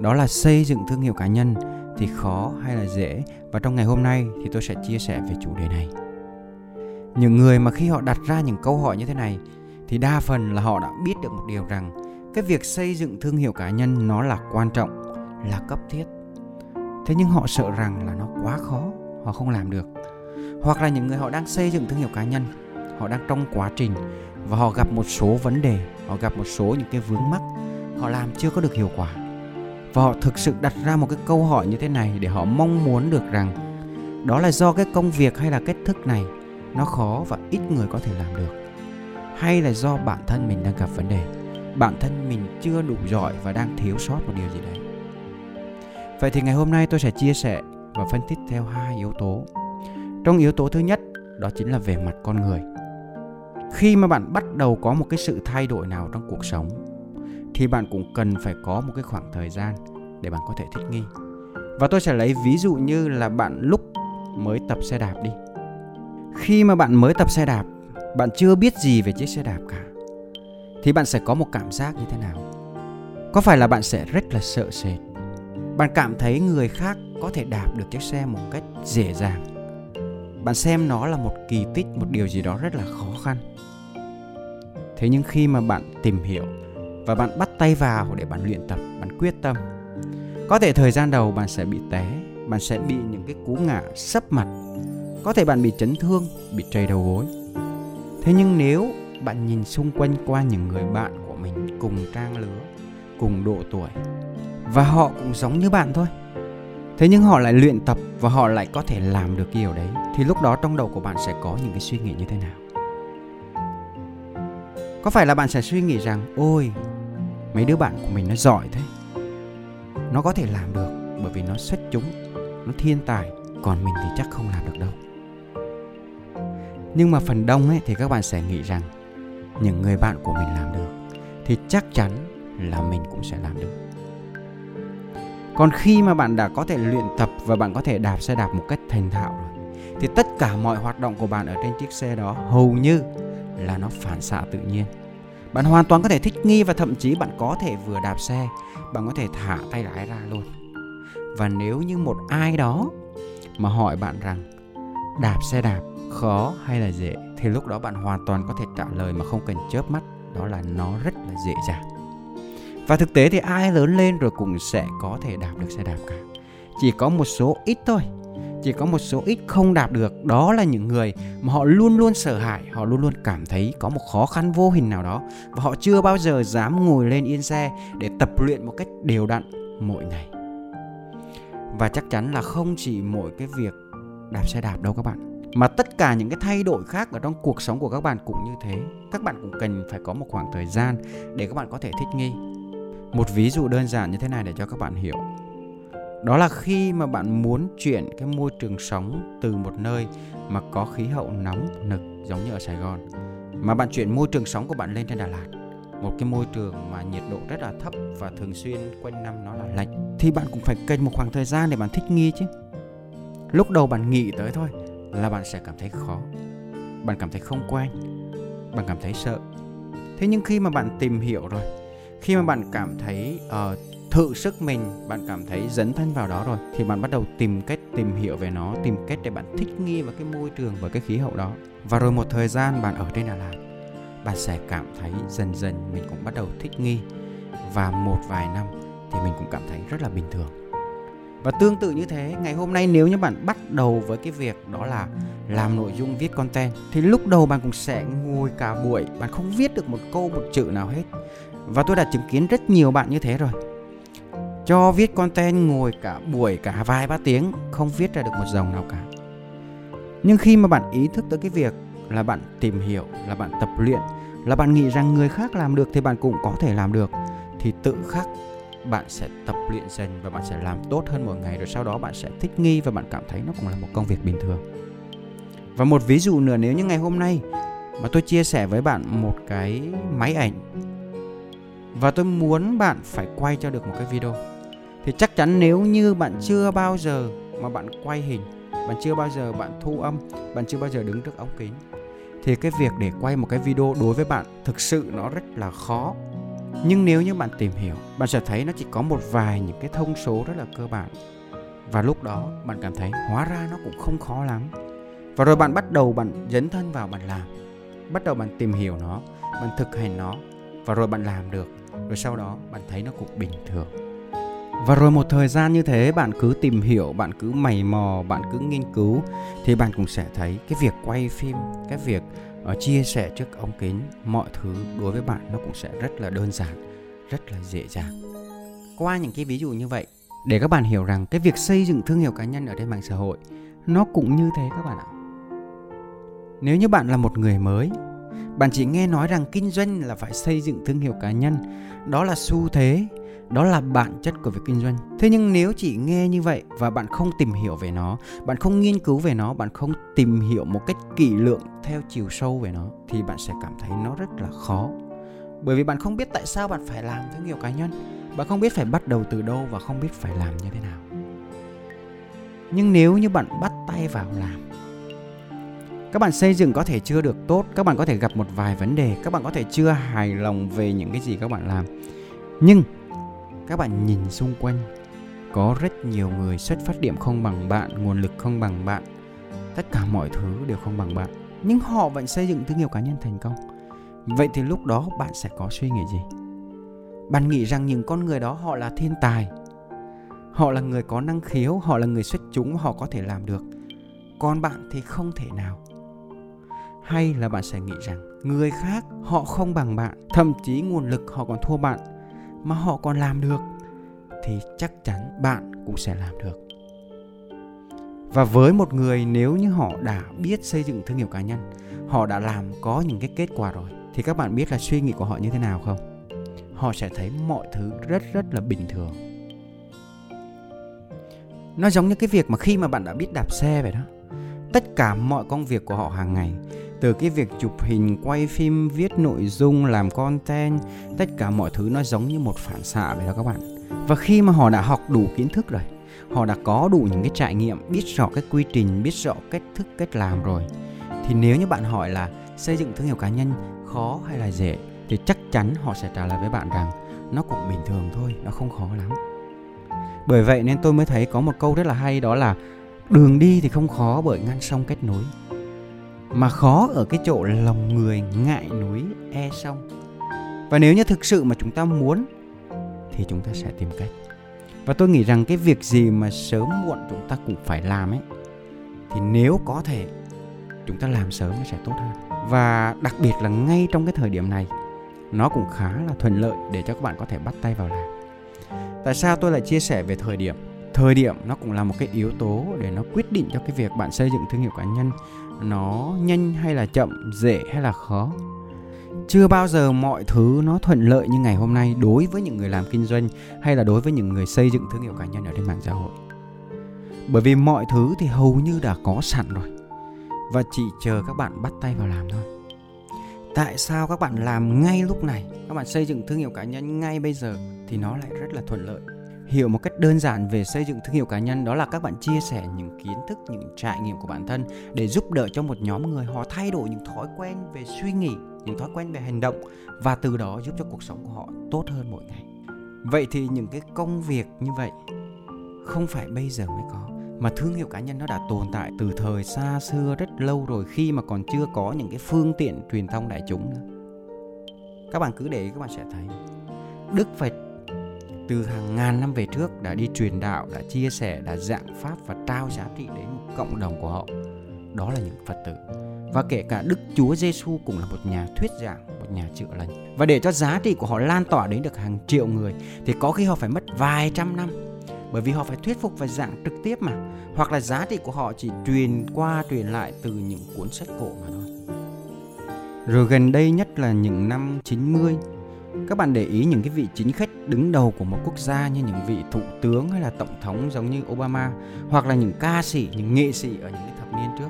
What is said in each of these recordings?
đó là xây dựng thương hiệu cá nhân thì khó hay là dễ? Và trong ngày hôm nay thì tôi sẽ chia sẻ về chủ đề này. Những người mà khi họ đặt ra những câu hỏi như thế này thì đa phần là họ đã biết được một điều rằng cái việc xây dựng thương hiệu cá nhân nó là quan trọng, là cấp thiết. Thế nhưng họ sợ rằng là nó quá khó, họ không làm được. Hoặc là những người họ đang xây dựng thương hiệu cá nhân, họ đang trong quá trình và họ gặp một số vấn đề, họ gặp một số những cái vướng mắc, họ làm chưa có được hiệu quả và họ thực sự đặt ra một cái câu hỏi như thế này để họ mong muốn được rằng đó là do cái công việc hay là cách thức này nó khó và ít người có thể làm được. Hay là do bản thân mình đang gặp vấn đề, bản thân mình chưa đủ giỏi và đang thiếu sót một điều gì đấy. Vậy thì ngày hôm nay tôi sẽ chia sẻ và phân tích theo hai yếu tố. Trong yếu tố thứ nhất, đó chính là về mặt con người. Khi mà bạn bắt đầu có một cái sự thay đổi nào trong cuộc sống, thì bạn cũng cần phải có một cái khoảng thời gian để bạn có thể thích nghi. Và tôi sẽ lấy ví dụ như là bạn lúc mới tập xe đạp đi. Khi mà bạn mới tập xe đạp, bạn chưa biết gì về chiếc xe đạp cả thì bạn sẽ có một cảm giác như thế nào? Có phải là bạn sẽ rất là sợ sệt? Bạn cảm thấy người khác có thể đạp được chiếc xe một cách dễ dàng. Bạn xem nó là một kỳ tích, một điều gì đó rất là khó khăn. Thế nhưng khi mà bạn tìm hiểu và bạn bắt tay vào để bạn luyện tập bạn quyết tâm có thể thời gian đầu bạn sẽ bị té, bạn sẽ bị những cái cú ngã sấp mặt. Có thể bạn bị chấn thương, bị trầy đầu gối. Thế nhưng nếu bạn nhìn xung quanh qua những người bạn của mình cùng trang lứa, cùng độ tuổi, và họ cũng giống như bạn thôi. Thế nhưng họ lại luyện tập và họ lại có thể làm được điều đấy, thì lúc đó trong đầu của bạn sẽ có những cái suy nghĩ như thế nào? Có phải là bạn sẽ suy nghĩ rằng, ôi, mấy đứa bạn của mình nó giỏi thế nó có thể làm được, bởi vì nó xuất chúng, nó thiên tài, còn mình thì chắc không làm được đâu. Nhưng mà phần đông ấy thì các bạn sẽ nghĩ rằng những người bạn của mình làm được thì chắc chắn là mình cũng sẽ làm được. Còn khi mà bạn đã có thể luyện tập và bạn có thể đạp xe đạp một cách thành thạo rồi, thì tất cả mọi hoạt động của bạn ở trên chiếc xe đó hầu như là nó phản xạ tự nhiên bạn hoàn toàn có thể thích nghi và thậm chí bạn có thể vừa đạp xe, bạn có thể thả tay lái ra luôn. Và nếu như một ai đó mà hỏi bạn rằng, đạp xe đạp, khó hay là dễ? thì lúc đó bạn hoàn toàn có thể trả lời mà không cần chớp mắt, đó là nó rất là dễ dàng. Và thực tế thì ai lớn lên rồi cũng sẽ có thể đạp được xe đạp cả. Chỉ có một số ít thôi chỉ có một số ít không đạt được, đó là những người mà họ luôn luôn sợ hãi, họ luôn luôn cảm thấy có một khó khăn vô hình nào đó và họ chưa bao giờ dám ngồi lên yên xe để tập luyện một cách đều đặn mỗi ngày. Và chắc chắn là không chỉ mỗi cái việc đạp xe đạp đâu các bạn, mà tất cả những cái thay đổi khác ở trong cuộc sống của các bạn cũng như thế. Các bạn cũng cần phải có một khoảng thời gian để các bạn có thể thích nghi. Một ví dụ đơn giản như thế này để cho các bạn hiểu đó là khi mà bạn muốn chuyển cái môi trường sống từ một nơi mà có khí hậu nóng nực giống như ở Sài Gòn mà bạn chuyển môi trường sống của bạn lên trên Đà Lạt một cái môi trường mà nhiệt độ rất là thấp và thường xuyên quanh năm nó là lạnh thì bạn cũng phải cần một khoảng thời gian để bạn thích nghi chứ. Lúc đầu bạn nghĩ tới thôi là bạn sẽ cảm thấy khó bạn cảm thấy không quen bạn cảm thấy sợ. Thế nhưng khi mà bạn tìm hiểu rồi khi mà bạn cảm thấy uh, thử sức mình. Bạn cảm thấy dấn thân vào đó rồi, thì bạn bắt đầu tìm cách tìm hiểu về nó, tìm cách để bạn thích nghi vào cái môi trường và cái khí hậu đó. Và rồi một thời gian bạn ở trên Đà Lạt, bạn sẽ cảm thấy dần dần mình cũng bắt đầu thích nghi. Và một vài năm thì mình cũng cảm thấy rất là bình thường. Và tương tự như thế, ngày hôm nay nếu như bạn bắt đầu với cái việc đó là làm nội dung viết content, thì lúc đầu bạn cũng sẽ ngồi cả buổi, bạn không viết được một câu, một chữ nào hết. Và tôi đã chứng kiến rất nhiều bạn như thế rồi cho viết content, ngồi cả buổi, cả vài ba tiếng, không viết ra được một dòng nào cả. Nhưng khi mà bạn ý thức tới cái việc là bạn tìm hiểu, là bạn tập luyện, là bạn nghĩ rằng người khác làm được thì bạn cũng có thể làm được, thì tự khắc bạn sẽ tập luyện dần và bạn sẽ làm tốt hơn mỗi ngày, rồi sau đó bạn sẽ thích nghi và bạn cảm thấy nó cũng là một công việc bình thường. Và một ví dụ nữa, nếu như ngày hôm nay mà tôi chia sẻ với bạn một cái máy ảnh và tôi muốn bạn phải quay cho được một cái video thì chắc chắn nếu như bạn chưa bao giờ mà bạn quay hình, bạn chưa bao giờ bạn thu âm, bạn chưa bao giờ đứng trước ống kính, thì cái việc để quay một cái video đối với bạn thực sự nó rất là khó. Nhưng nếu như bạn tìm hiểu, bạn sẽ thấy nó chỉ có một vài những cái thông số rất là cơ bản. Và lúc đó bạn cảm thấy hóa ra nó cũng không khó lắm. Và rồi bạn bắt đầu bạn dấn thân vào bạn làm, bắt đầu bạn tìm hiểu nó, bạn thực hành nó, và rồi bạn làm được. Rồi sau đó bạn thấy nó cũng bình thường và rồi một thời gian như thế bạn cứ tìm hiểu bạn cứ mày mò bạn cứ nghiên cứu thì bạn cũng sẽ thấy cái việc quay phim cái việc uh, chia sẻ trước ống kính mọi thứ đối với bạn nó cũng sẽ rất là đơn giản rất là dễ dàng. Qua những cái ví dụ như vậy để các bạn hiểu rằng cái việc xây dựng thương hiệu cá nhân ở trên mạng xã hội nó cũng như thế các bạn ạ. Nếu như bạn là một người mới bạn chỉ nghe nói rằng kinh doanh là phải xây dựng thương hiệu cá nhân. Đó là xu thế, đó là bản chất của việc kinh doanh. Thế nhưng nếu chỉ nghe như vậy và bạn không tìm hiểu về nó, bạn không nghiên cứu về nó, bạn không tìm hiểu một cách kỹ lưỡng theo chiều sâu về nó, thì bạn sẽ cảm thấy nó rất là khó. Bởi vì bạn không biết tại sao bạn phải làm thương hiệu cá nhân. Bạn không biết phải bắt đầu từ đâu và không biết phải làm như thế nào. Nhưng nếu như bạn bắt tay vào làm các bạn xây dựng có thể chưa được tốt, các bạn có thể gặp một vài vấn đề, các bạn có thể chưa hài lòng về những cái gì các bạn làm. Nhưng các bạn nhìn xung quanh, có rất nhiều người xuất phát điểm không bằng bạn, nguồn lực không bằng bạn, tất cả mọi thứ đều không bằng bạn. Nhưng họ vẫn xây dựng thương hiệu cá nhân thành công. Vậy thì lúc đó bạn sẽ có suy nghĩ gì? Bạn nghĩ rằng những con người đó họ là thiên tài, họ là người có năng khiếu, họ là người xuất chúng, họ có thể làm được. Còn bạn thì không thể nào hay là bạn sẽ nghĩ rằng người khác họ không bằng bạn, thậm chí nguồn lực họ còn thua bạn, mà họ còn làm được, thì chắc chắn bạn cũng sẽ làm được. Và với một người nếu như họ đã biết xây dựng thương hiệu cá nhân, họ đã làm có những cái kết quả rồi, thì các bạn biết là suy nghĩ của họ như thế nào không? Họ sẽ thấy mọi thứ rất rất là bình thường. Nó giống như cái việc mà khi mà bạn đã biết đạp xe vậy đó, tất cả mọi công việc của họ hàng ngày từ cái việc chụp hình, quay phim, viết nội dung, làm content, tất cả mọi thứ nó giống như một phản xạ vậy đó các bạn. Và khi mà họ đã học đủ kiến thức rồi, họ đã có đủ những cái trải nghiệm, biết rõ cái quy trình, biết rõ cách thức, cách làm rồi, thì nếu như bạn hỏi là xây dựng thương hiệu cá nhân khó hay là dễ, thì chắc chắn họ sẽ trả lời với bạn rằng nó cũng bình thường thôi, nó không khó lắm. Bởi vậy nên tôi mới thấy có một câu rất là hay, đó là đường đi thì không khó bởi ngăn sông kết nối mà khó ở cái chỗ lòng người ngại núi e sông. Và nếu như thực sự mà chúng ta muốn, thì chúng ta sẽ tìm cách. Và tôi nghĩ rằng cái việc gì mà sớm muộn chúng ta cũng phải làm ấy, thì nếu có thể, chúng ta làm sớm nó sẽ tốt hơn. Và đặc biệt là ngay trong cái thời điểm này, nó cũng khá là thuận lợi để cho các bạn có thể bắt tay vào làm. Tại sao tôi lại chia sẻ về thời điểm? Thời điểm nó cũng là một cái yếu tố để nó quyết định cho cái việc bạn xây dựng thương hiệu cá nhân nó nhanh hay là chậm, dễ hay là khó? Chưa bao giờ mọi thứ nó thuận lợi như ngày hôm nay đối với những người làm kinh doanh hay là đối với những người xây dựng thương hiệu cá nhân ở trên mạng xã hội. Bởi vì mọi thứ thì hầu như đã có sẵn rồi, và chỉ chờ các bạn bắt tay vào làm thôi. Tại sao các bạn làm ngay lúc này? Các bạn xây dựng thương hiệu cá nhân ngay bây giờ thì nó lại rất là thuận lợi hiểu một cách đơn giản về xây dựng thương hiệu cá nhân đó là các bạn chia sẻ những kiến thức, những trải nghiệm của bản thân để giúp đỡ cho một nhóm người họ thay đổi những thói quen về suy nghĩ, những thói quen về hành động và từ đó giúp cho cuộc sống của họ tốt hơn mỗi ngày. Vậy thì những cái công việc như vậy không phải bây giờ mới có, mà thương hiệu cá nhân nó đã tồn tại từ thời xa xưa rất lâu rồi khi mà còn chưa có những cái phương tiện truyền thông đại chúng nữa. Các bạn cứ để ý các bạn sẽ thấy, đức phải từ hàng ngàn năm về trước đã đi truyền đạo đã chia sẻ đã dạng pháp và trao giá trị đến cộng đồng của họ đó là những phật tử và kể cả Đức Chúa Giêsu cũng là một nhà thuyết giảng, một nhà chữa lành. Và để cho giá trị của họ lan tỏa đến được hàng triệu người thì có khi họ phải mất vài trăm năm bởi vì họ phải thuyết phục và giảng trực tiếp mà hoặc là giá trị của họ chỉ truyền qua truyền lại từ những cuốn sách cổ mà thôi. Rồi gần đây nhất là những năm 90 các bạn để ý những cái vị chính khách đứng đầu của một quốc gia như những vị thủ tướng hay là tổng thống giống như Obama hoặc là những ca sĩ, những nghệ sĩ ở những cái thập niên trước.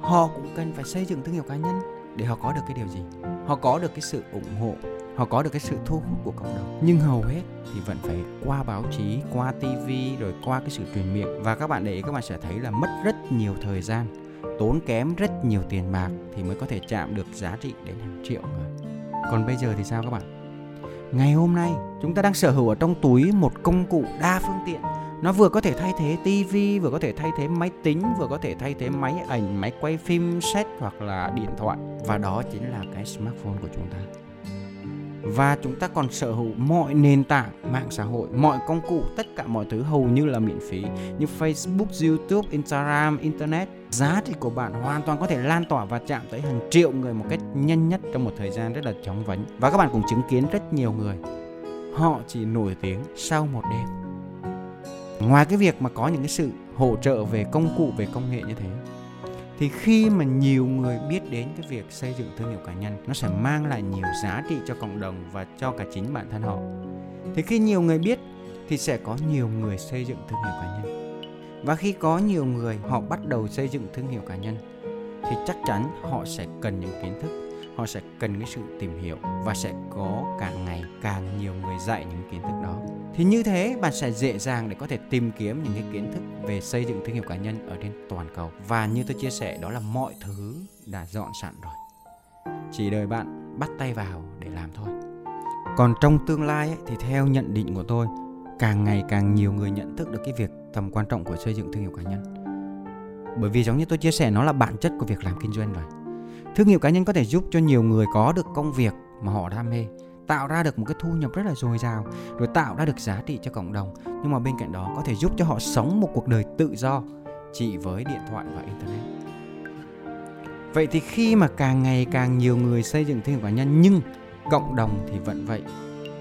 Họ cũng cần phải xây dựng thương hiệu cá nhân để họ có được cái điều gì? Họ có được cái sự ủng hộ, họ có được cái sự thu hút của cộng đồng. Nhưng hầu hết thì vẫn phải qua báo chí, qua TV rồi qua cái sự truyền miệng và các bạn để ý các bạn sẽ thấy là mất rất nhiều thời gian, tốn kém rất nhiều tiền bạc thì mới có thể chạm được giá trị đến hàng triệu người. Còn bây giờ thì sao các bạn? Ngày hôm nay chúng ta đang sở hữu ở trong túi một công cụ đa phương tiện. Nó vừa có thể thay thế tivi vừa có thể thay thế máy tính vừa có thể thay thế máy ảnh máy quay phim set hoặc là điện thoại. Và đó chính là cái smartphone của chúng ta. Và chúng ta còn sở hữu mọi nền tảng mạng xã hội mọi công cụ tất cả mọi thứ hầu như là miễn phí. Như Facebook, YouTube, Instagram, Internet giá trị của bạn hoàn toàn có thể lan tỏa và chạm tới hàng triệu người một cách nhanh nhất trong một thời gian rất là chóng vánh. Và các bạn cũng chứng kiến rất nhiều người, họ chỉ nổi tiếng sau một đêm. Ngoài cái việc mà có những cái sự hỗ trợ về công cụ, về công nghệ như thế, thì khi mà nhiều người biết đến cái việc xây dựng thương hiệu cá nhân, nó sẽ mang lại nhiều giá trị cho cộng đồng và cho cả chính bản thân họ. Thì khi nhiều người biết, thì sẽ có nhiều người xây dựng thương hiệu cá nhân và khi có nhiều người họ bắt đầu xây dựng thương hiệu cá nhân thì chắc chắn họ sẽ cần những kiến thức họ sẽ cần cái sự tìm hiểu và sẽ có càng ngày càng nhiều người dạy những kiến thức đó. Thì như thế bạn sẽ dễ dàng để có thể tìm kiếm những cái kiến thức về xây dựng thương hiệu cá nhân ở trên toàn cầu. Và như tôi chia sẻ đó là mọi thứ đã dọn sẵn rồi. Chỉ đợi bạn bắt tay vào để làm thôi. Còn trong tương lai ấy, thì theo nhận định của tôi càng ngày càng nhiều người nhận thức được cái việc tầm quan trọng của xây dựng thương hiệu cá nhân. Bởi vì giống như tôi chia sẻ, nó là bản chất của việc làm kinh doanh rồi. Thương hiệu cá nhân có thể giúp cho nhiều người có được công việc mà họ đam mê, tạo ra được một cái thu nhập rất là dồi dào, rồi tạo ra được giá trị cho cộng đồng. Nhưng mà bên cạnh đó, có thể giúp cho họ sống một cuộc đời tự do, chỉ với điện thoại và internet. Vậy thì khi mà càng ngày càng nhiều người xây dựng thương hiệu cá nhân, nhưng cộng đồng thì vẫn vậy,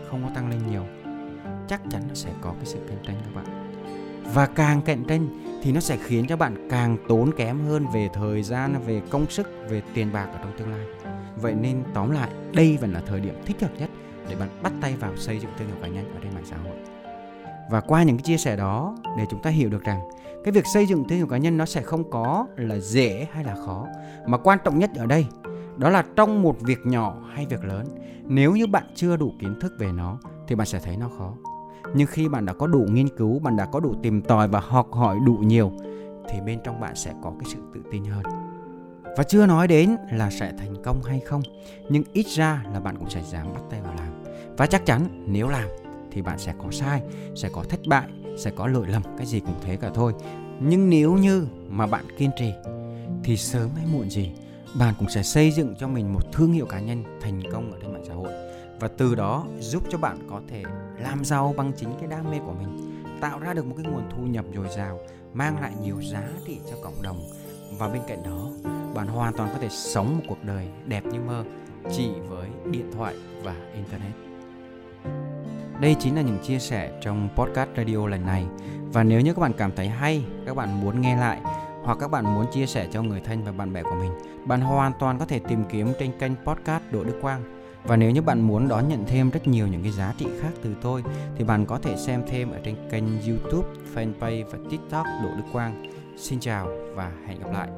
không có tăng lên nhiều chắc chắn nó sẽ có cái sự cạnh tranh các bạn. Và càng cạnh tranh thì nó sẽ khiến cho bạn càng tốn kém hơn về thời gian, về công sức, về tiền bạc ở trong tương lai. Vậy nên tóm lại, đây vẫn là thời điểm thích hợp nhất để bạn bắt tay vào xây dựng thương hiệu cá nhân ở trên mạng xã hội. Và qua những cái chia sẻ đó, để chúng ta hiểu được rằng cái việc xây dựng thương hiệu cá nhân nó sẽ không có là dễ hay là khó, mà quan trọng nhất ở đây đó là trong một việc nhỏ hay việc lớn, nếu như bạn chưa đủ kiến thức về nó thì bạn sẽ thấy nó khó nhưng khi bạn đã có đủ nghiên cứu, bạn đã có đủ tìm tòi và học hỏi đủ nhiều, thì bên trong bạn sẽ có cái sự tự tin hơn. Và chưa nói đến là sẽ thành công hay không, nhưng ít ra là bạn cũng sẽ dám bắt tay vào làm. Và chắc chắn nếu làm thì bạn sẽ có sai, sẽ có thất bại, sẽ có lỗi lầm, cái gì cũng thế cả thôi. Nhưng nếu như mà bạn kiên trì, thì sớm hay muộn gì, bạn cũng sẽ xây dựng cho mình một thương hiệu cá nhân thành công ở trên mạng xã hội và từ đó giúp cho bạn có thể làm giàu bằng chính cái đam mê của mình, tạo ra được một cái nguồn thu nhập dồi dào, mang lại nhiều giá trị cho cộng đồng. Và bên cạnh đó, bạn hoàn toàn có thể sống một cuộc đời đẹp như mơ chỉ với điện thoại và internet. Đây chính là những chia sẻ trong podcast radio lần này. Và nếu như các bạn cảm thấy hay, các bạn muốn nghe lại hoặc các bạn muốn chia sẻ cho người thân và bạn bè của mình, bạn hoàn toàn có thể tìm kiếm trên kênh podcast Đỗ Đức Quang và nếu như bạn muốn đón nhận thêm rất nhiều những cái giá trị khác từ tôi thì bạn có thể xem thêm ở trên kênh YouTube, fanpage và TikTok Đỗ Đức Quang. Xin chào và hẹn gặp lại.